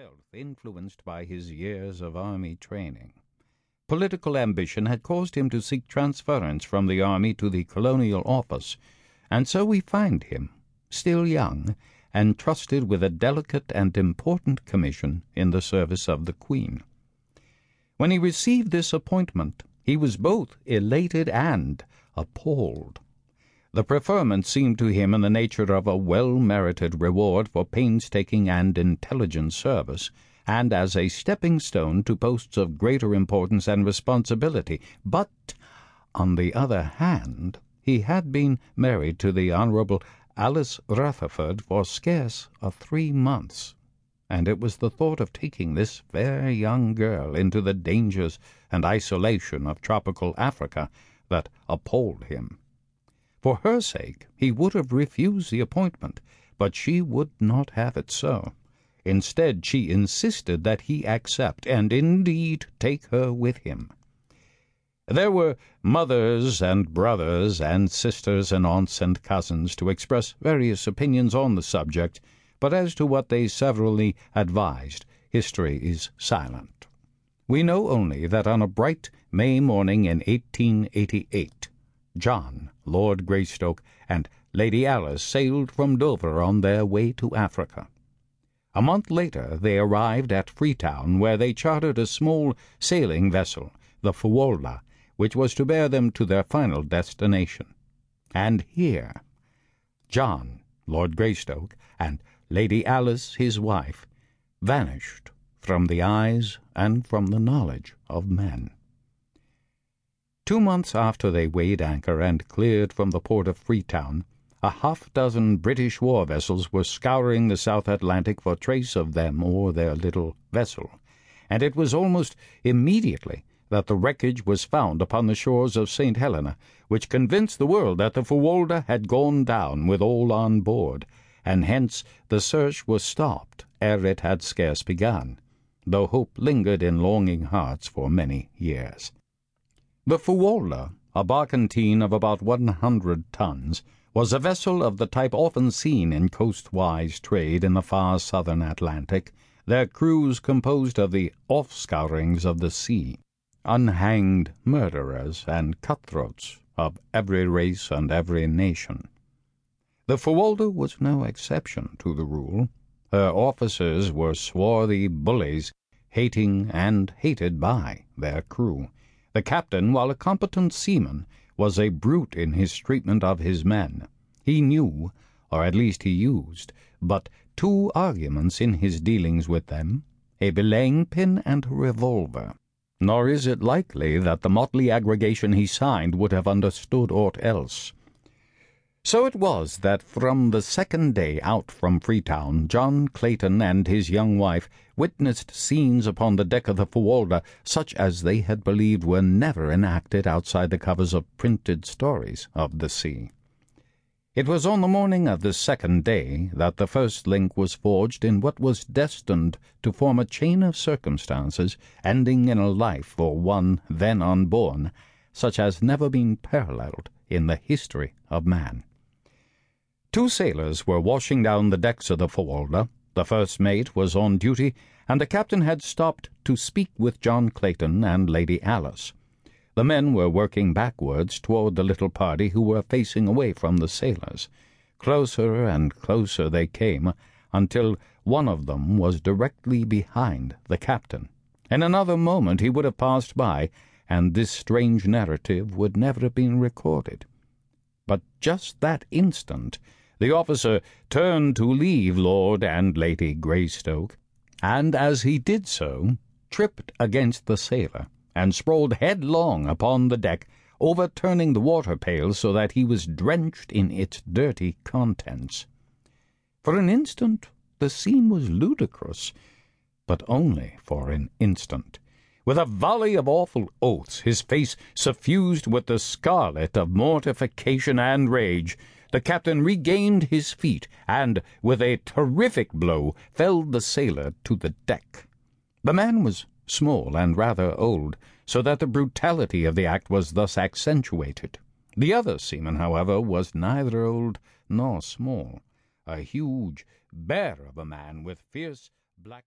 health influenced by his years of army training. Political ambition had caused him to seek transference from the army to the colonial office, and so we find him, still young, entrusted with a delicate and important commission in the service of the Queen. When he received this appointment, he was both elated and appalled. The preferment seemed to him in the nature of a well merited reward for painstaking and intelligent service, and as a stepping stone to posts of greater importance and responsibility. But, on the other hand, he had been married to the Honourable Alice Rutherford for scarce a three months, and it was the thought of taking this fair young girl into the dangers and isolation of tropical Africa that appalled him. For her sake he would have refused the appointment, but she would not have it so. Instead, she insisted that he accept, and indeed take her with him. There were mothers and brothers and sisters and aunts and cousins to express various opinions on the subject, but as to what they severally advised, history is silent. We know only that on a bright May morning in 1888, John, Lord Greystoke, and Lady Alice sailed from Dover on their way to Africa. A month later they arrived at Freetown, where they chartered a small sailing vessel, the Fuwalda, which was to bear them to their final destination. And here John, Lord Greystoke, and Lady Alice, his wife, vanished from the eyes and from the knowledge of men. Two months after they weighed anchor and cleared from the port of Freetown, a half dozen British war vessels were scouring the South Atlantic for trace of them or their little vessel, and it was almost immediately that the wreckage was found upon the shores of St. Helena, which convinced the world that the Fuwalda had gone down with all on board, and hence the search was stopped ere it had scarce begun, though hope lingered in longing hearts for many years. The Fuwalda, a barkentine of about one hundred tons, was a vessel of the type often seen in coastwise trade in the far southern Atlantic, their crews composed of the offscourings of the sea, unhanged murderers and cutthroats of every race and every nation. The Fuwalda was no exception to the rule. Her officers were swarthy bullies, hating and hated by their crew. The captain, while a competent seaman, was a brute in his treatment of his men. He knew, or at least he used, but two arguments in his dealings with them a belaying pin and a revolver. Nor is it likely that the motley aggregation he signed would have understood aught else. So it was that from the second day out from Freetown, John Clayton and his young wife witnessed scenes upon the deck of the Fuwalda such as they had believed were never enacted outside the covers of printed stories of the sea. It was on the morning of the second day that the first link was forged in what was destined to form a chain of circumstances ending in a life for one then unborn, such as never been paralleled in the history of man. Two sailors were washing down the decks of the Fuwalda. The first mate was on duty, and the captain had stopped to speak with John Clayton and Lady Alice. The men were working backwards toward the little party who were facing away from the sailors. Closer and closer they came, until one of them was directly behind the captain. In another moment he would have passed by, and this strange narrative would never have been recorded. But just that instant, the officer turned to leave Lord and Lady Greystoke, and as he did so, tripped against the sailor and sprawled headlong upon the deck, overturning the water pail so that he was drenched in its dirty contents. For an instant the scene was ludicrous, but only for an instant. With a volley of awful oaths, his face suffused with the scarlet of mortification and rage, the captain regained his feet and, with a terrific blow, felled the sailor to the deck. The man was small and rather old, so that the brutality of the act was thus accentuated. The other seaman, however, was neither old nor small, a huge bear of a man with fierce black